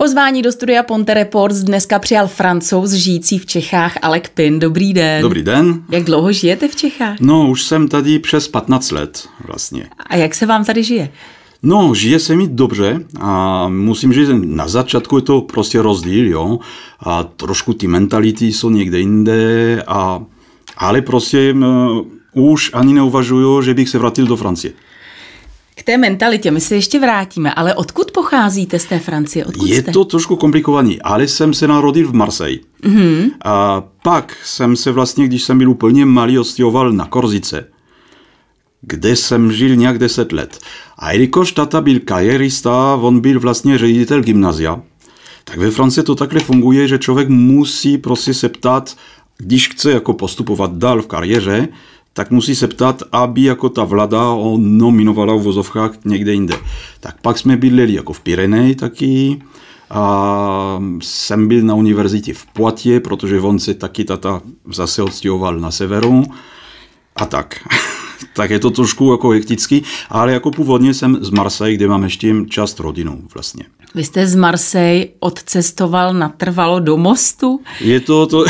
Pozvání do studia Ponte Reports dneska přijal francouz žijící v Čechách Alek Pin. Dobrý den. Dobrý den. Jak dlouho žijete v Čechách? No, už jsem tady přes 15 let vlastně. A jak se vám tady žije? No, žije se mi dobře a musím říct, na začátku je to prostě rozdíl, jo. A trošku ty mentality jsou někde jinde, a, ale prostě uh, už ani neuvažuju, že bych se vrátil do Francie. Té mentalitě my se ještě vrátíme, ale odkud pocházíte z té Francie? Odkud je jste? to trošku komplikovaný, ale jsem se narodil v Marseille. Mm-hmm. A pak jsem se vlastně, když jsem byl úplně malý, odstěhoval na Korzice, kde jsem žil nějak 10 let. A jelikož tata byl karierista, on byl vlastně ředitel gymnazia, tak ve Francii to takhle funguje, že člověk musí prostě se ptát, když chce jako postupovat dál v kariéře, tak musí se ptát, aby jako ta vláda ho nominovala v vozovkách někde jinde. Tak pak jsme bydleli jako v Pyreneji taky, a jsem byl na univerzitě v Poitiers, protože on se taky tata zase odstěhoval na severu a tak. tak je to trošku jako hektický, ale jako původně jsem z Marseille, kde mám ještě část rodinu vlastně. Vy jste z Marseille odcestoval natrvalo do mostu? Je to, to,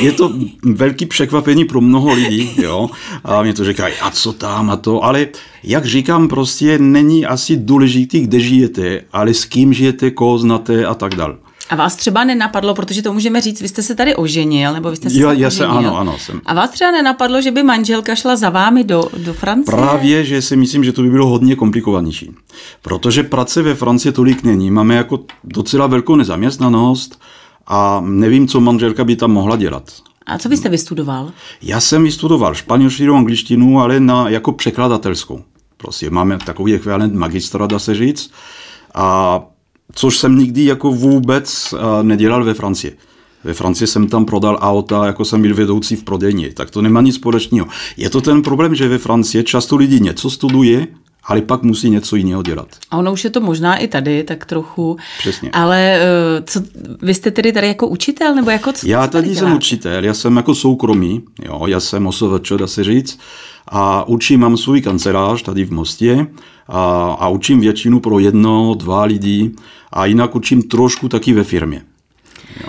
je to velký překvapení pro mnoho lidí, jo. A mě to říkají, a co tam a to, ale jak říkám, prostě není asi důležitý, kde žijete, ale s kým žijete, koho znáte a tak dále. A vás třeba nenapadlo, protože to můžeme říct, vy jste se tady oženil, nebo vy jste se já, já se, ano, ano, jsem. A vás třeba nenapadlo, že by manželka šla za vámi do, do Francie? Právě, že si myslím, že to by bylo hodně komplikovanější. Protože práce ve Francii tolik není. Máme jako docela velkou nezaměstnanost a nevím, co manželka by tam mohla dělat. A co vy jste vystudoval? Já jsem vystudoval španělštinu, angličtinu, ale na, jako překladatelskou. Prostě máme takový ekvivalent magistra, dá se říct. A což jsem nikdy jako vůbec nedělal ve Francii. Ve Francii jsem tam prodal auta, jako jsem byl vedoucí v prodejně, tak to nemá nic společného. Je to ten problém, že ve Francii často lidi něco studuje, ale pak musí něco jiného dělat. A ono už je to možná i tady, tak trochu. Přesně. Ale co, vy jste tedy tady jako učitel, nebo jako co? Já co tady, tady jsem učitel, já jsem jako soukromý, jo, já jsem OSVČ, dá se říct, a učím, mám svůj kancelář tady v Mostě a, a učím většinu pro jedno, dva lidi a jinak učím trošku taky ve firmě. Jo.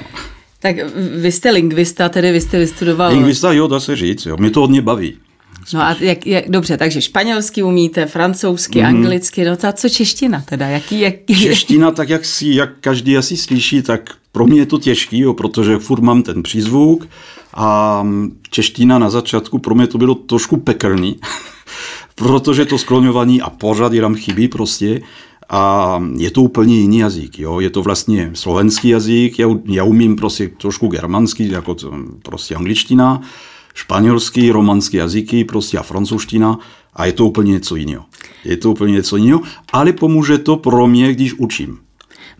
Tak vy jste lingvista, tedy vy jste vystudoval... Lingvista, jo, dá se říct, jo, mě to hodně baví. Spíš. No a jak, jak, dobře, takže španělsky umíte, francouzsky, mm. anglicky, no a co čeština teda? Jaký, jak... Čeština, tak jak, si, jak každý asi slyší, tak pro mě je to těžký, jo, protože furt mám ten přízvuk a čeština na začátku pro mě to bylo trošku pekelný, protože to skloňování a pořád jenom chybí prostě a je to úplně jiný jazyk. Jo? Je to vlastně slovenský jazyk, já, já umím prostě trošku germanský, jako to, prostě angličtina, španělský, romanský jazyky prostě a francouzština a je to úplně něco jiného. Je to úplně něco jiného, ale pomůže to pro mě, když učím.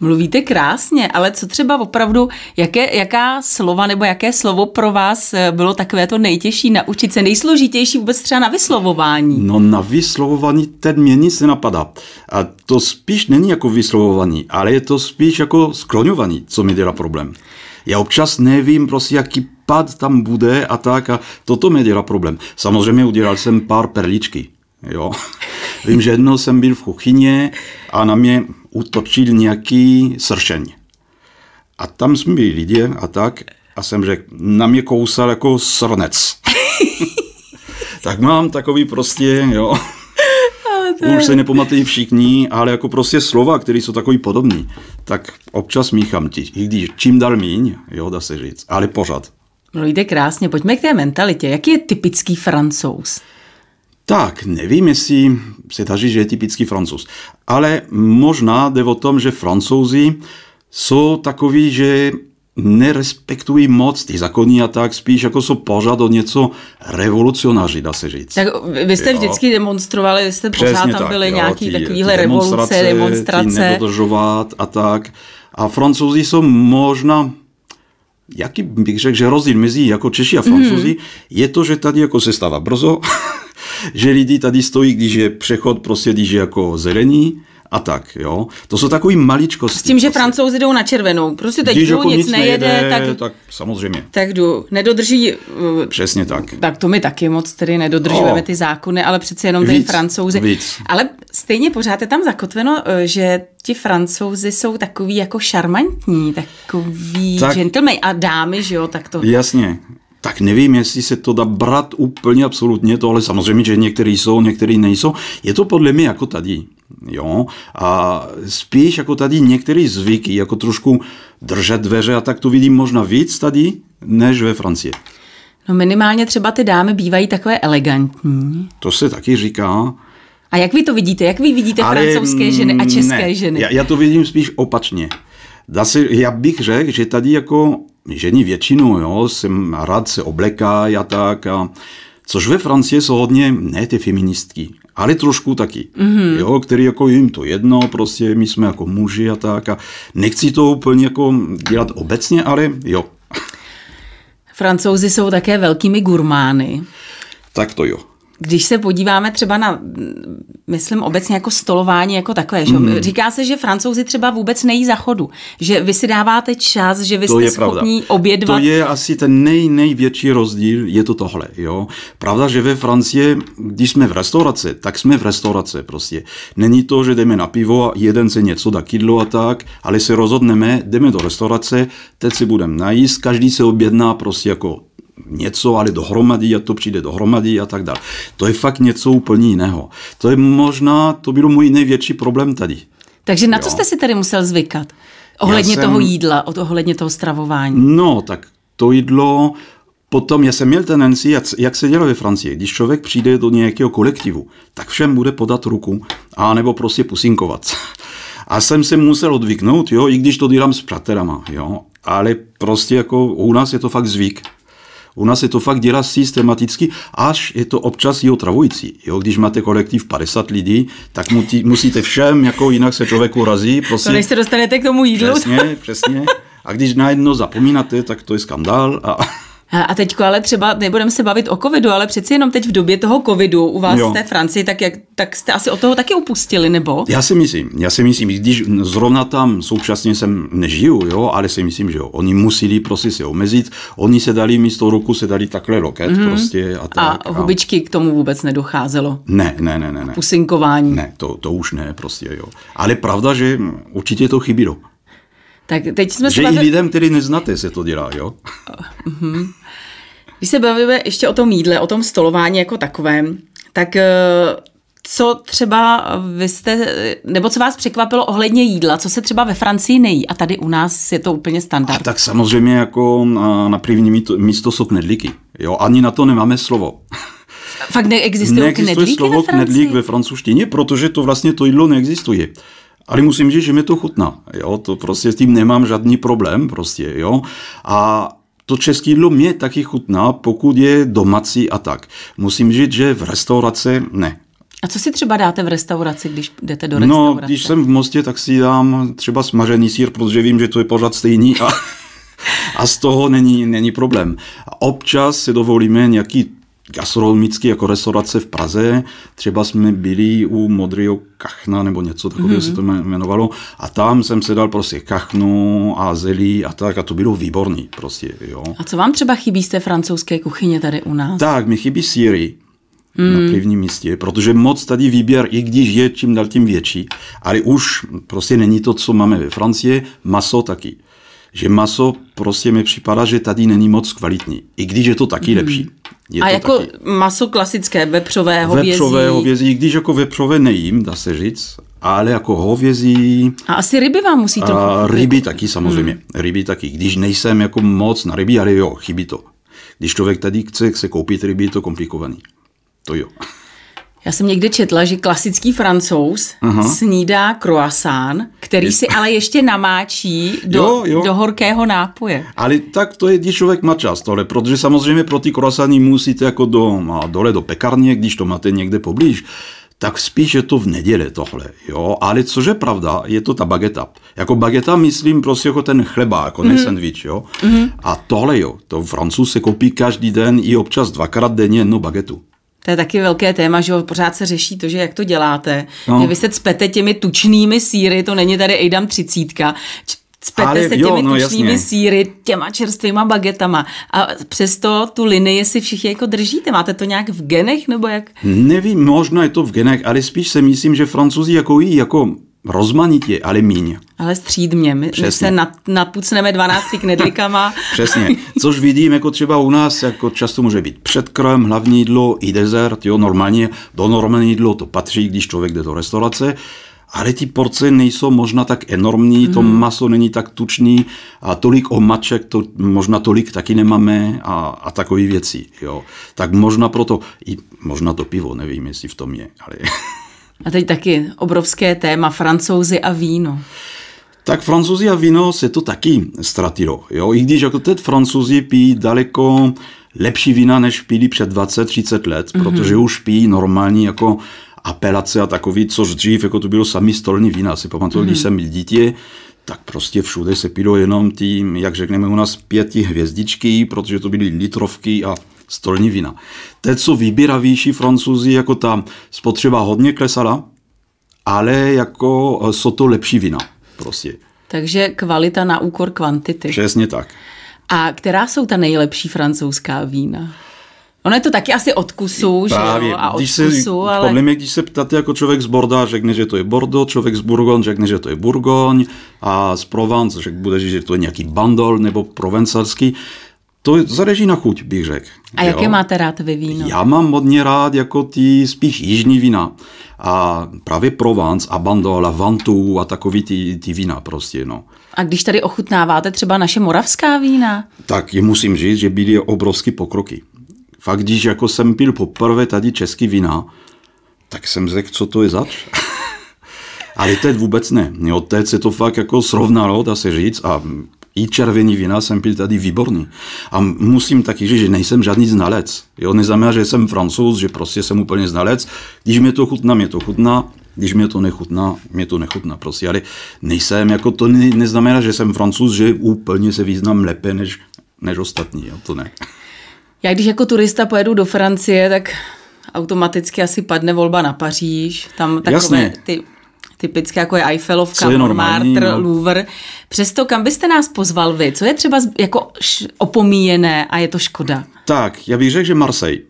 Mluvíte krásně, ale co třeba opravdu, jaké, jaká slova nebo jaké slovo pro vás eh, bylo takové to nejtěžší naučit se, nejsložitější vůbec třeba na vyslovování? No na vyslovování teď mě nic nenapadá. A to spíš není jako vyslovování, ale je to spíš jako skloňování, co mi dělá problém. Já občas nevím prostě, jaký pad tam bude a tak a toto mi dělá problém. Samozřejmě udělal jsem pár perličky, jo. Vím, že jednou jsem byl v kuchyně a na mě utočil nějaký sršeň. A tam jsme byli lidi a tak a jsem řekl, na mě kousal jako srnec. tak mám takový prostě, jo. Už se nepamatují všichni, ale jako prostě slova, které jsou takový podobný, tak občas míchám ti, i když čím dál míň, jo, dá se říct, ale pořád. Mluvíte krásně, pojďme k té mentalitě. Jaký je typický francouz? Tak, nevím, jestli se dá říct, že je typický francouz. Ale možná jde o tom, že francouzi jsou takový, že nerespektují moc ty zákony a tak, spíš jako jsou pořád o něco revolucionáři, dá se říct. Tak vy jste jo. vždycky demonstrovali, vy jste pořád tam tak, byly jo, nějaký ty, takovýhle revoluce, demonstrace. nedodržovat a tak. A francouzi jsou možná jaký bych řekl, že rozdíl mezi jako Češi a Francouzi mm. je to, že tady jako se stává brzo, že lidi tady stojí, když je přechod, prostě když je jako zelený a tak, jo. To jsou takový maličkosti. S tím, že prostě. francouzi jdou na červenou. Prostě teď Když jdu, jako nic nejede, nejede, tak, tak samozřejmě. tak jdu. Nedodrží, uh, Přesně tak. tak to my taky moc tedy nedodržujeme O. ty zákony, ale přeci jenom ty francouzi. víc. Ale stejně pořád je tam zakotveno, eh, že ti francouzi jsou takový jako šarmantní, takový tak, Tak- gentleman a dámy, že jo, tak to... Jasně. Tak nevím, jestli se to dá brát úplně absolutně to, ale samozřejmě, že některý jsou, některý nejsou. Je to podle mě jako tady. Jo? A spíš jako tady některý zvyky, jako trošku držet dveře a tak to vidím možná víc tady, než ve Francii. No minimálně třeba ty dámy bývají takové elegantní. To se taky říká. A jak vy to vidíte? Jak vy vidíte francouzské ženy a české ne, ženy? Já, já to vidím spíš opačně. Dá se, já bych řekl, že tady jako ženy většinou, jo, jsem rád se obleká a tak, a, což ve Francii jsou hodně, ne ty feministky, ale trošku taky, mm-hmm. jo, který jako jim to jedno, prostě my jsme jako muži a tak a nechci to úplně jako dělat obecně, ale jo, Francouzi jsou také velkými gurmány. tak to jo. Když se podíváme třeba na, mm, myslím obecně jako stolování jako takové, že? Mhm. říká se, že francouzi třeba vůbec nejí za chodu, že vy si dáváte čas, že vy To jste pravda. schopní obědvat. To je asi ten nej, největší rozdíl, je to tohle. Jo? Pravda, že ve Francii, když jsme v restauraci, tak jsme v restauraci prostě. Není to, že jdeme na pivo a jeden se něco dá kydlo a tak, ale se rozhodneme, jdeme do restaurace, teď si budeme najíst, každý se objedná prostě jako něco, ale dohromady a to přijde dohromady a tak dále. To je fakt něco úplně jiného. To je možná, to byl můj největší problém tady. Takže na co Jo. jste si tady musel zvykat? Ohledně jsem- toho jídla, ohledně toho stravování. No, tak to jídlo, potom já jsem měl tendenci, jak, jak se dělá ve Francii, když člověk přijde do nějakého kolektivu, tak všem bude podat ruku, a nebo prostě pusinkovat. A jsem se musel odvyknout, jo, i když to dělám s přátelama, jo, ale prostě jako u nás je to fakt zvyk. U nás se to fakt dělá systematicky, až je to občas i otravující. Jo? Když máte kolektiv 50 lidí, tak musí, musíte všem, jako jinak se člověk urazí. Prostě. To než se dostanete k tomu jídlu. Přesně, přesně. A když najednou zapomínáte, tak to je skandál. A... A a teďko ale třeba nebudeme se bavit o covidu, ale přeci jenom teď v době toho covidu u vás Jo. v té Francii, tak, jak, tak jste asi od toho taky upustili, nebo? Já si myslím, já si myslím, když zrovna tam současně jsem nežiju, jo, ale si myslím, že jo, oni museli prostě se omezit, oni se dali místo roku, se dali takhle loket mm-hmm. prostě a tak. A hubičky k tomu vůbec nedocházelo. Ne, ne, ne, ne, ne. Pusinkování. Ne, to, to už ne, prostě jo. Ale pravda, že určitě to chybilo. Tak teď jsme se Že i bavili, lidem, který neznáte, se to dělá, jo. když se bavíme ještě o tom jídle, o tom stolování jako takovém, tak eh, co třeba vy jste, nebo co vás překvapilo ohledně jídla, co se třeba ve Francii nejí a tady u nás je to úplně A standard. tak samozřejmě jako na, na první místo, jsou knedlíky. Jo, ani na to nemáme slovo. Fakt neexistují Neexistuje knedlíky slovo ve Francii? knedlík ve francouzštině, protože to vlastně to jídlo neexistuje. Ale musím říct, že mi to chutná. Jo? To prostě s tím nemám žádný problém. Prostě, jo? A to české jídlo mě taky chutná, pokud je domácí a tak. Musím říct, že v restauraci ne. A co si třeba dáte v restauraci, když jdete do No, restaurace? když jsem v Mostě, tak si dám třeba smažený sír, protože vím, že to je pořád stejný a, a z toho není, není problém. Občas si dovolíme nějaký gastronomický jako restaurace v Praze. Třeba jsme byli u Modrého kachna nebo něco takového mm-hmm. se to jmenovalo a tam jsem se dal prostě kachnu a zelí a tak a to bylo výborný prostě, jo. A co vám třeba chybí z té francouzské kuchyně tady u nás? Tak, mi chybí síry mm. na prvním místě, protože moc tady výběr, i když je čím dál tím větší, ale už prostě není to, co máme ve Francii, maso taky. Že maso prostě mi připadá, že tady není moc kvalitní, i když je to taky mm. lepší. Je a to jako taky. maso klasické, vepřové, hovězí. Vepřové, hovězí, když jako vepřové nejím, dá se říct, ale jako hovězí, A asi ryby vám musí trochu. a ryby taky samozřejmě, ryby taky. Když nejsem jako moc na ryby, ale jo, chybí to. Když člověk tady chce se koupit ryby, je to komplikovaný. To jo. Já jsem někde četla, že klasický francouz Aha. snídá croissant, který si ale ještě namáčí do, Jo, jo. do horkého nápoje. Ale tak to je, když člověk má čas tohle, protože samozřejmě pro ty croissanty musíte jako do, a dole do pekárně, když to máte někde poblíž, tak spíš je to v neděli tohle, jo, ale což je pravda, je to ta bageta. Jako bageta myslím prostě jako ten chleba, jako ne sandwich, jo. A tohle jo, to francouz se koupí každý den i občas dvakrát denně jednu bagetu. To je taky velké téma, že pořád se řeší to, že jak to děláte. No. Že vy se cpete těmi tučnými síry, to není tady Ejdam třicítka. Cpete Ale se jo, těmi no, tučnými jasně. síry, těma čerstvýma bagetama. A přesto tu linii si všichni jako držíte. Máte to nějak v genech nebo jak? Nevím, možná je to v genech, ale spíš se myslím, že francouzi jako jí jako rozmanitě, ale míň. Ale střídmě. My, my Přesně. se nad, nadpucneme 12 knedlíkama. Přesně. Což vidím, jako třeba u nás, jako často může být předkrm, hlavní jídlo i dezert, jo, normálně do normální jídlo to patří, když člověk jde do restaurace, ale ty porce nejsou možná tak enormní, to maso není tak tučný a tolik omaček, to možná tolik taky nemáme a, a takové věci, jo. Tak možná proto, i možná to pivo, nevím, jestli v tom je, ale... A teď taky obrovské téma, francouzi a víno. Tak francouzi a víno se to taky ztratilo. Jo? I když jako teď francouzi pijí daleko lepší vína, než pili před 20-30 let, mm-hmm. protože už pijí normální jako apelace a takový, což dřív jako to bylo sami stolní vína. Si pamatuju, mm-hmm. když jsem byl dítě, tak prostě všude se pilo jenom ty, jak řekneme u nás, pěti hvězdičky, protože to byly litrovky a stolní vína. Teď jsou vybíravější francouzi, jako ta spotřeba hodně klesala, ale jako eh, jsou to lepší vína. Prostě. Takže kvalita na úkor kvantity. Přesně tak. A která jsou ta nejlepší francouzská vína? Ono je to taky asi od kusu, že jo? A od když se, kusu, ale... Podle mě, když se ptáte jako člověk z Borda, řekne, že to je Bordeaux, člověk z Bourgogne řekne, že to je Bourgogne a z Provence řek, bude, že to je nějaký bandol nebo provencalský. To záleží na chuť, bych řekl. A jaké máte rád vy víno? Já mám hodně rád jako ty spíš jižní vína. A právě Provence a Bandol a takový ty, ty vína prostě, no. A když tady ochutnáváte třeba naše moravská vína? Tak je musím říct, že byly obrovské pokroky. Fakt, když jako jsem pil poprvé tady český vína, tak jsem řekl, co to je zač. Ale teď vůbec ne. Jo, teď se to fakt jako srovnalo, dá se říct, a i červený vína jsem pil tady výborný. A musím taky říct, že nejsem žádný znalec. Jo, neznamená, že jsem francouz, že prostě jsem úplně znalec. Když mě to chutná, mě to chutná. Když mě to nechutná, mě to nechutná prostě. Ale nejsem, jako to ne, neznamená, že jsem francouz, že úplně se význam lépe než, než ostatní. Jo, to ne. Já když jako turista pojedu do Francie, tak automaticky asi padne volba na Paříž. Tam takové Jasně. ty typické, jako je Eiffelovka, je normální, Montmartre, no. Louvre. Přesto, kam byste nás pozval vy? Co je třeba jako opomíjené a je to škoda? Tak, já bych řekl, že Marseille.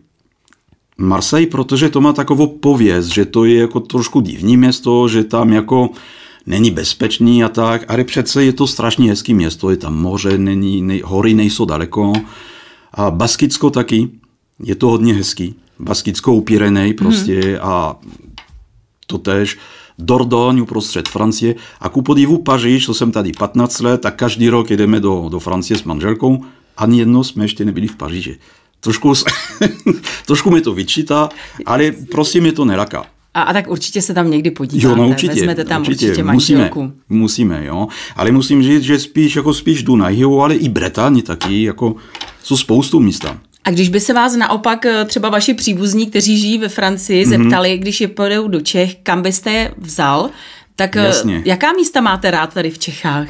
Marseille, protože to má takovou pověst, že to je jako trošku divní město, že tam jako není bezpečný a tak, ale přece je to strašně hezký město, je tam moře, není, nej, hory nejsou daleko. A Baskicko taky, je to hodně hezký. Baskicko u Pyrenej prostě hmm. a to tež. Dordogne uprostřed Francie a ku podivu Paříž, to jsem tady 15 let a každý rok jedeme do, do Francie s manželkou. Ani jedno jsme ještě nebyli v Paříži. Trošku, trošku mi to vyčítá, ale prostě mě to nelaká. A, a tak určitě se tam někdy podíváte. Jo, no určitě. Vezmete tam určitě, určitě musíme, manželku. musíme, jo. Ale musím říct, že spíš, jako spíš jdu na jihu, ale i Bretaň taky, jako jsou spoustu místa. A když by se vás naopak eh, třeba vaši příbuzní, kteří žijí ve Francii, Mhm. zeptali, když je pojedou do Čech, kam byste je vzal, tak eh, Jasně. jaká místa máte rád tady v Čechách?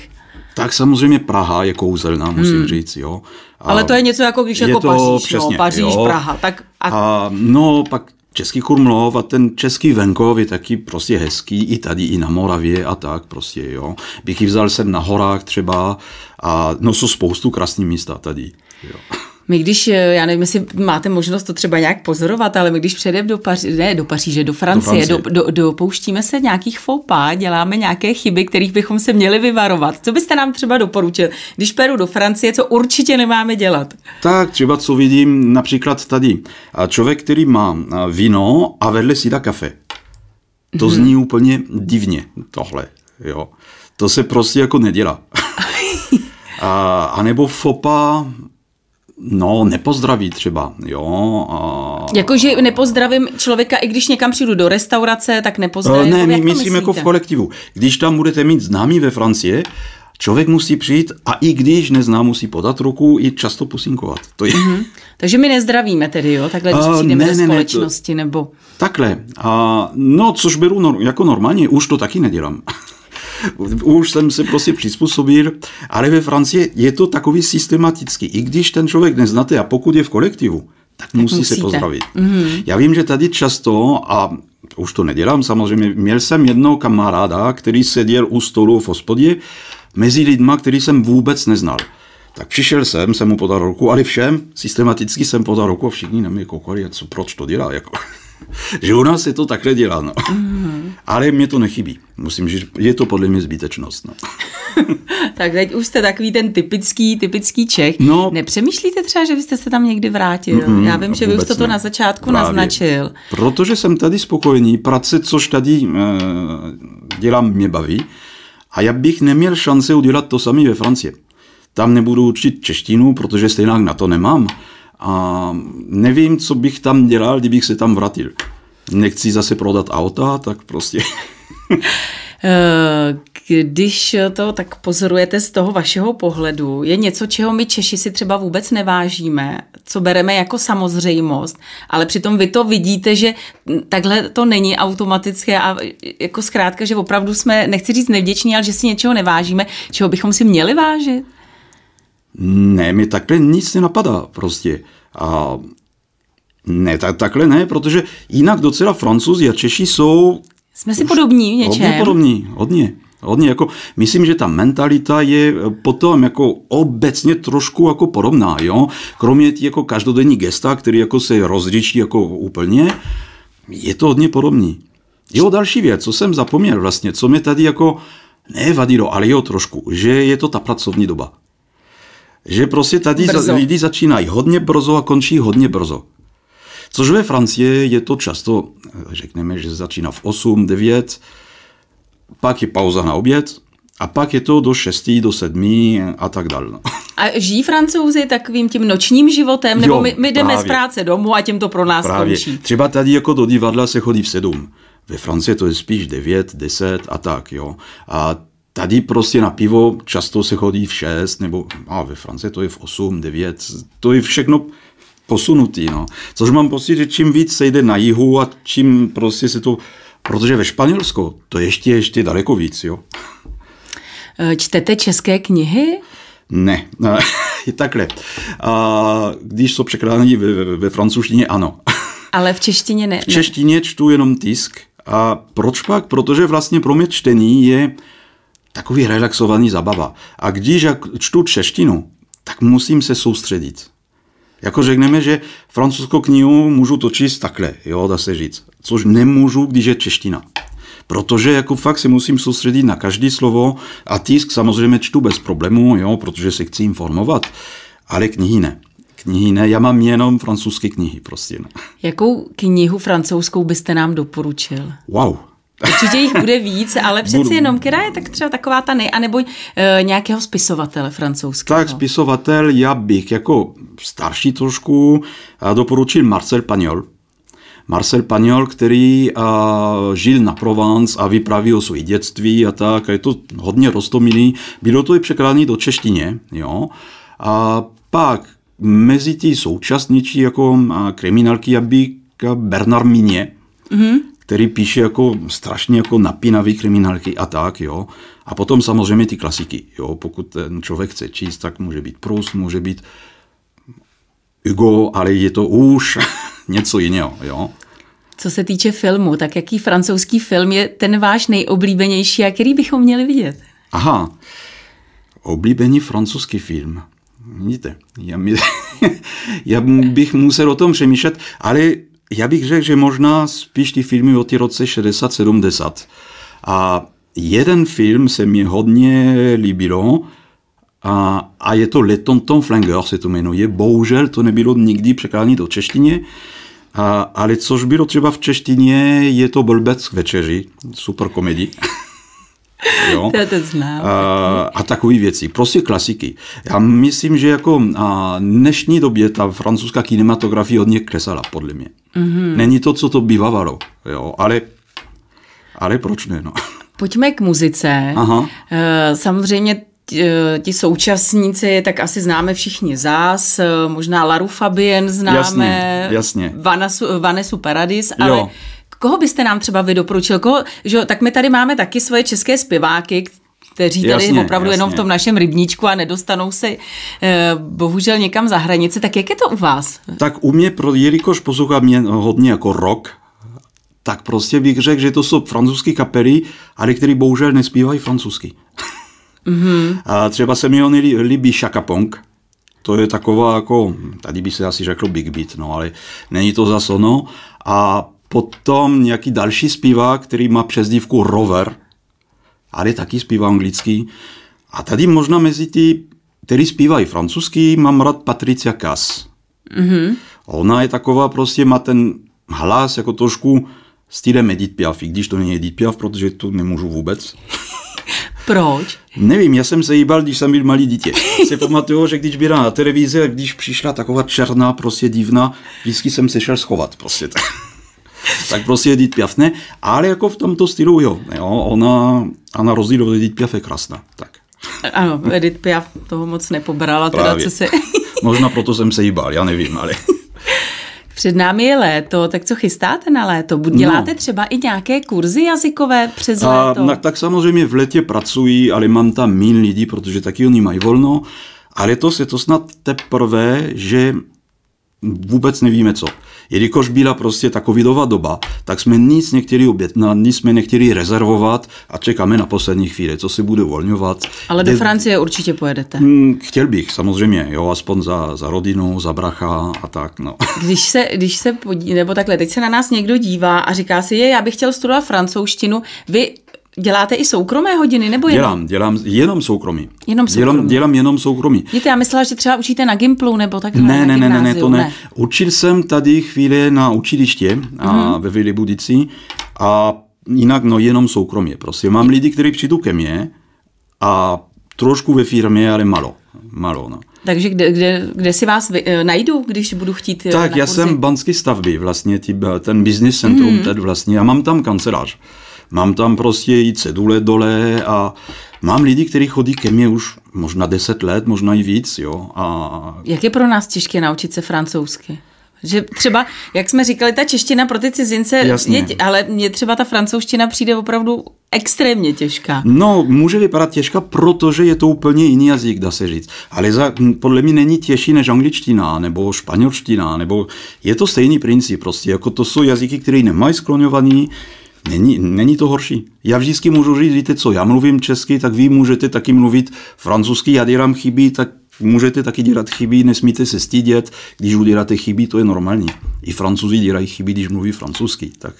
Tak samozřejmě Praha je kouzelná, musím hmm. říct, jo. A Ale to je něco jako když je jako to Paříž, přesně, no, Paříž, jo. Praha. Tak a, A no, pak Český Krumlov a ten český venkov je taky prostě hezký, i tady, i na Moravě a tak prostě, jo. Bych ji vzal sem na horách třeba a no jsou spoustu krásných místa tady, jo. My když, eh, já nevím, jestli máte možnost to třeba nějak pozorovat, ale my když přejdeme do Paříže, ne do Paříže, do Francie, do, Francie. do, dopouštíme se nějakých faux pas, děláme nějaké chyby, kterých bychom se měli vyvarovat. Co byste nám třeba doporučil, když pojedu do Francie, co určitě nemáme dělat? Tak třeba co vidím například tady. A Člověk, který má víno a vedle si dá kafe. To mm-hmm. zní úplně divně, tohle. Jo. To se prostě jako nedělá. a, a nebo fopa, no, nepozdraví třeba, jo. A, Jakože nepozdravím člověka, i když někam přijdu do restaurace, tak nepozdravím. Ne, Jako, my myslím jako v kolektivu. Když tam budete mít známý ve Francii, člověk musí přijít a i když nezná, musí podat ruku i často pusinkovat. To je, mm-hmm. Takže my nezdravíme tedy, jo? Takhle, když přijdeme ne, do ne, ne, to- společnosti, nebo... Takhle. A, no, což beru nor- jako normálně, už to taky nedělám. už jsem se prostě přizpůsobil, ale ve Francii je to takový systematický. I když ten člověk neznáte a pokud je v kolektivu, tak musí musíte. se pozdravit. Mm-hmm. Já vím, že tady často, a už to nedělám samozřejmě, měl jsem jednoho kamaráda, který seděl u stolu v hospodě mezi lidma, který jsem vůbec neznal. Tak přišel jsem, jsem mu podal ruku, ale všem systematicky jsem podal ruku a všichni na mě koukali, co, proč to dělá. Jako. Že u nás se to takhle dělá. No. Mm-hmm. Ale mě to nechybí. Musím říct, je to podle mě zbytečnost. No. tak teď už jste takový ten typický, typický Čech. No, Nepřemýšlíte třeba, že byste se tam někdy vrátil? Mm, Já vím, že vy už jste to na začátku Právě. naznačil. Protože jsem tady spokojený. Práce, což tady e, dělám, mě baví. A já bych neměl šance udělat to samé ve Francii. Tam nebudu učit češtinu, protože stejně na to nemám. A nevím, co bych tam dělal, kdybych se tam vrátil. Nechci zase prodat auta, tak prostě. Eh, když to tak pozorujete z toho vašeho pohledu, je něco, čeho my Češi si třeba vůbec nevážíme, co bereme jako samozřejmost, ale přitom vy to vidíte, že takhle to není automatické a jako zkrátka, že opravdu jsme, nechci říct nevděční, ale že si něčeho nevážíme, čeho bychom si měli vážit? Ne, mi takhle nic nenapadá prostě. A ne, tak, takhle ne, protože jinak docela francouzi a Češi jsou... Jsme si podobní v něčem. Hodně podobní, hodně. Hodně, jako, myslím, že ta mentalita je potom jako obecně trošku jako podobná, jo. Kromě těch jako každodenní gesta, který jako se rozliší jako úplně, je to hodně podobný. Jo, další věc, co jsem zapomněl vlastně, co mě tady jako nevadilo, ale jo trošku, že je to ta pracovní doba že prostě tady brzo. lidi začínají hodně brzo a končí hodně brzo. Což ve Francii je to často, řekneme, že začíná v 8, 9, pak je pauza na oběd a pak je to do 6, do 7 a tak dále. No. A žijí francouzi takovým tím nočním životem, nebo jo, my, my jdeme právě. z práce domů a tím to pro nás právě. končí? Třeba tady jako do divadla se chodí v 7. Ve Francii to je spíš 9, 10 a tak, jo. A Tady prostě na pivo často se chodí v 6, nebo a ve Francii to je v 8, 9, to je všechno posunutý, no. Což mám pocit, že čím víc se jde na jihu a čím prostě se to, protože ve Španělsku to ještě, ještě daleko víc, jo. Eh, čtete české knihy? Ne, je takhle. A když jsou překládané ve, ve francouzštině, ano. Ale v češtině ne. V češtině čtu jenom tisk. A proč pak? Protože vlastně pro mě čtení je takový relaxovaný zabava. A když já čtu češtinu, tak musím se soustředit. Jako řekneme, že francouzskou knihu můžu to číst takhle, jo, dá se říct. Což nemůžu, když je čeština. Protože jako fakt se musím soustředit na každý slovo a tisk samozřejmě čtu bez problému, jo, protože se chci informovat, ale knihy ne. Knihy ne, já mám jenom francouzské knihy prostě. No. Jakou knihu francouzskou byste nám doporučil? Wow, Určitě jich bude víc, ale přeci jenom, která je tak třeba taková ta nej, anebo uh, nějakého spisovatele francouzského. Tak spisovatel, já bych jako starší trošku doporučil Marcel Pagnol. Marcel Pagnol, který uh, žil na Provence a vypráví o své dětství a tak, a je to hodně rostomilý. Bylo to i překládané do češtině, jo. A pak mezi ty současnější jako kriminálky, já bych Bernard Mině, mm-hmm který píše jako strašně jako napínavý kriminálky a tak, jo. A potom samozřejmě ty klasiky, jo. Pokud ten člověk chce číst, tak může být Proust, může být Hugo, ale je to už něco jiného, jo. Co se týče filmu, tak jaký francouzský film je ten váš nejoblíbenější a který bychom měli vidět? Aha, oblíbený francouzský film. Vidíte, já, mi, já bych musel o tom přemýšlet, ale já bych řekl, že možná spíš ty filmy od ty roce 60-70. A jeden film se mi hodně líbilo, a, a je to Le Tonton Flanger se to jmenuje. Bohužel to nebylo nikdy překládané do češtiny, a, ale což bylo třeba v češtině, je to Blbec k večeři, super komedii. Jo? To, to znám. A, a takové věci, prostě klasiky. Já myslím, že jako a dnešní době ta francouzská kinematografie hodně klesala, podle mě. Mm-hmm. Není to, co to bývalo, jo, ale, ale proč ne, no. Pojďme k muzice. Aha. Eh, samozřejmě eh, ti současníci, tak asi známe všichni zás, eh, možná Laru Fabien známe, jasně, jasně. Vanesu, Vanesu Paradis, ale jo. Koho byste nám třeba vy doporučil? Koho, že, tak my tady máme taky svoje české zpěváky, kteří tady Jasně, opravdu jasně. jenom v tom našem rybníčku a nedostanou se eh, bohužel někam za hranici. Tak jak je to u vás? Tak u mě, pro, jelikož poslouchám mě hodně jako rock, tak prostě bych řekl, že to jsou francouzské kapely, ale které bohužel nespívají francouzsky. Mm-hmm. A třeba se mi oni lí- líbí Shaka Pong. To je taková jako, tady by se asi řeklo Big Beat, no ale není to zas ono. A potom nějaký další zpívák, který má přezdívku Rover, ale taky zpívá anglicky. A tady možná mezi ty, který zpívají francouzsky, mám rád Patricia Cass. Mm-hmm. Ona je taková, prostě má ten hlas jako trošku stylem Edith Piaf, i když to není Edith Piaf, protože to nemůžu vůbec. Proč? Nevím, já jsem se jíbal, když jsem byl malý dítě. Si pamatuju, že když byla na televizi, když přišla taková černá, prostě divná, vždycky jsem se šel schovat. Prostě tak. tak prostě Edith Piaf ne, ale jako v tomto stylu jo. jo ona, a na rozdíl od Edith Piaf je krásná. Tak. Ano, Edith Piaf toho moc nepobrala, teda Právě. co se... Možná proto jsem se jíbal, já nevím, ale... Před námi je léto, tak co chystáte na léto? Děláte no. třeba i nějaké kurzy jazykové přes A, léto? na, tak samozřejmě v letě pracuji, ale mám tam mín lidí, protože taky oni mají volno. A letos je to snad teprve, že vůbec nevíme co. Jelikož byla prostě ta covidová doba, tak jsme nic nechtěli objednat, nic jsme nechtěli rezervovat a čekáme na poslední chvíli, co se bude uvolňovat. Ale do Francie určitě pojedete. Hmm, Chtěl bych, samozřejmě, jo, aspoň za, za rodinu, za bracha a tak, no. Když se, když se podí, nebo takhle, teď se na nás někdo dívá a říká si, je, já bych chtěl studovat francouzštinu, vy děláte i soukromé hodiny, nebo jenom? Dělám, dělám jenom soukromí. Jenom Dělám, soukromí. dělám jenom soukromí. Víte, já myslela, že třeba učíte na Gimplu, nebo takhle Ne, ne, ne, ne, ne, to ne. Učil jsem tady chvíli na učiliště a Mhm. ve Vili Budici a jinak no jenom soukromě. Prostě mám lidi, kteří přijdou ke mně a trošku ve firmě, ale malo. Malo, no. Takže kde, kde, kde si vás vy, eh, najdu, když budu chtít eh, Tak, na já kurzy? jsem banský stavby, vlastně ty, ten business centrum, mm. teď vlastně, a mám tam kancelář. Mám tam prostě i cedule dole a mám lidi, kteří chodí ke mně už možná 10 let, možná i víc, jo. A Jak je pro nás těžké naučit se francouzsky? Že třeba, jak jsme říkali, ta čeština pro ty cizince, je, ale mně třeba ta francouzština přijde opravdu extrémně těžká. No, může vypadat těžká, protože je to úplně jiný jazyk, dá se říct. Ale za, podle mě není těžší než angličtina nebo španělština, nebo je to stejný princip prostě. Jako to jsou jazyky, které nemají skloňovaný, Není, není to horší. Já vždycky můžu říct, víte co, já mluvím česky, tak vy můžete taky mluvit francouzsky, já dělám chyby, tak můžete taky dělat chyby, nesmíte se stydět, když uděláte chyby, to je normální. I francouzi dělají chyby, když mluví francouzsky, tak...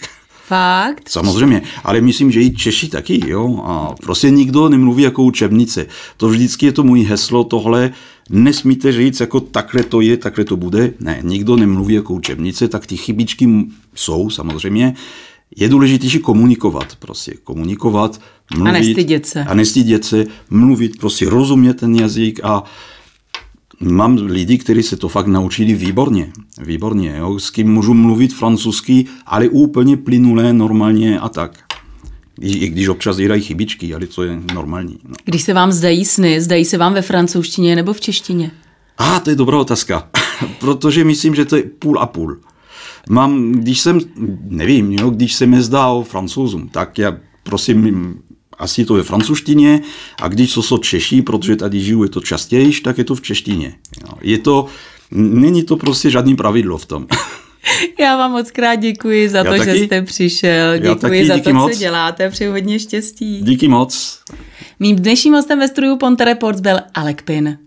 Fakt? Samozřejmě, ale myslím, že i Češi taky, jo. A prostě nikdo nemluví jako učebnice. To vždycky je to můj heslo, tohle nesmíte říct, jako takhle to je, takhle to bude. Ne, nikdo nemluví jako učebnice, tak ty chybičky jsou samozřejmě. Je důležitější komunikovat, prostě komunikovat, mluvit. nestydět se. A nestydět se, mluvit, prostě rozumět ten jazyk a Mám lidi, kteří se to fakt naučili výborně. Výborně, jo? s kým můžu mluvit francouzsky, ale úplně plynulé, normálně a tak. I, i když občas dělají chybičky, ale to je normální. No. Když se vám zdají sny, zdají se vám ve francouzštině nebo v češtině? A to je dobrá otázka, protože myslím, že to je půl a půl. Mám, když jsem, nevím, jo, když se mi zdá o francouzům, tak já prosím, asi to je francouzštině a když to jsou Češi, protože tady žiju, je to častěji, tak je to v češtině. Jo. Je to, není to prostě žádný pravidlo v tom. Já vám moc krát děkuji za Já to, taky. že jste přišel. Děkuji taky, za to, moc. co děláte. Přeji hodně štěstí. Díky moc. Mým dnešním hostem ve studiu Ponte Reports byl Alek Pin.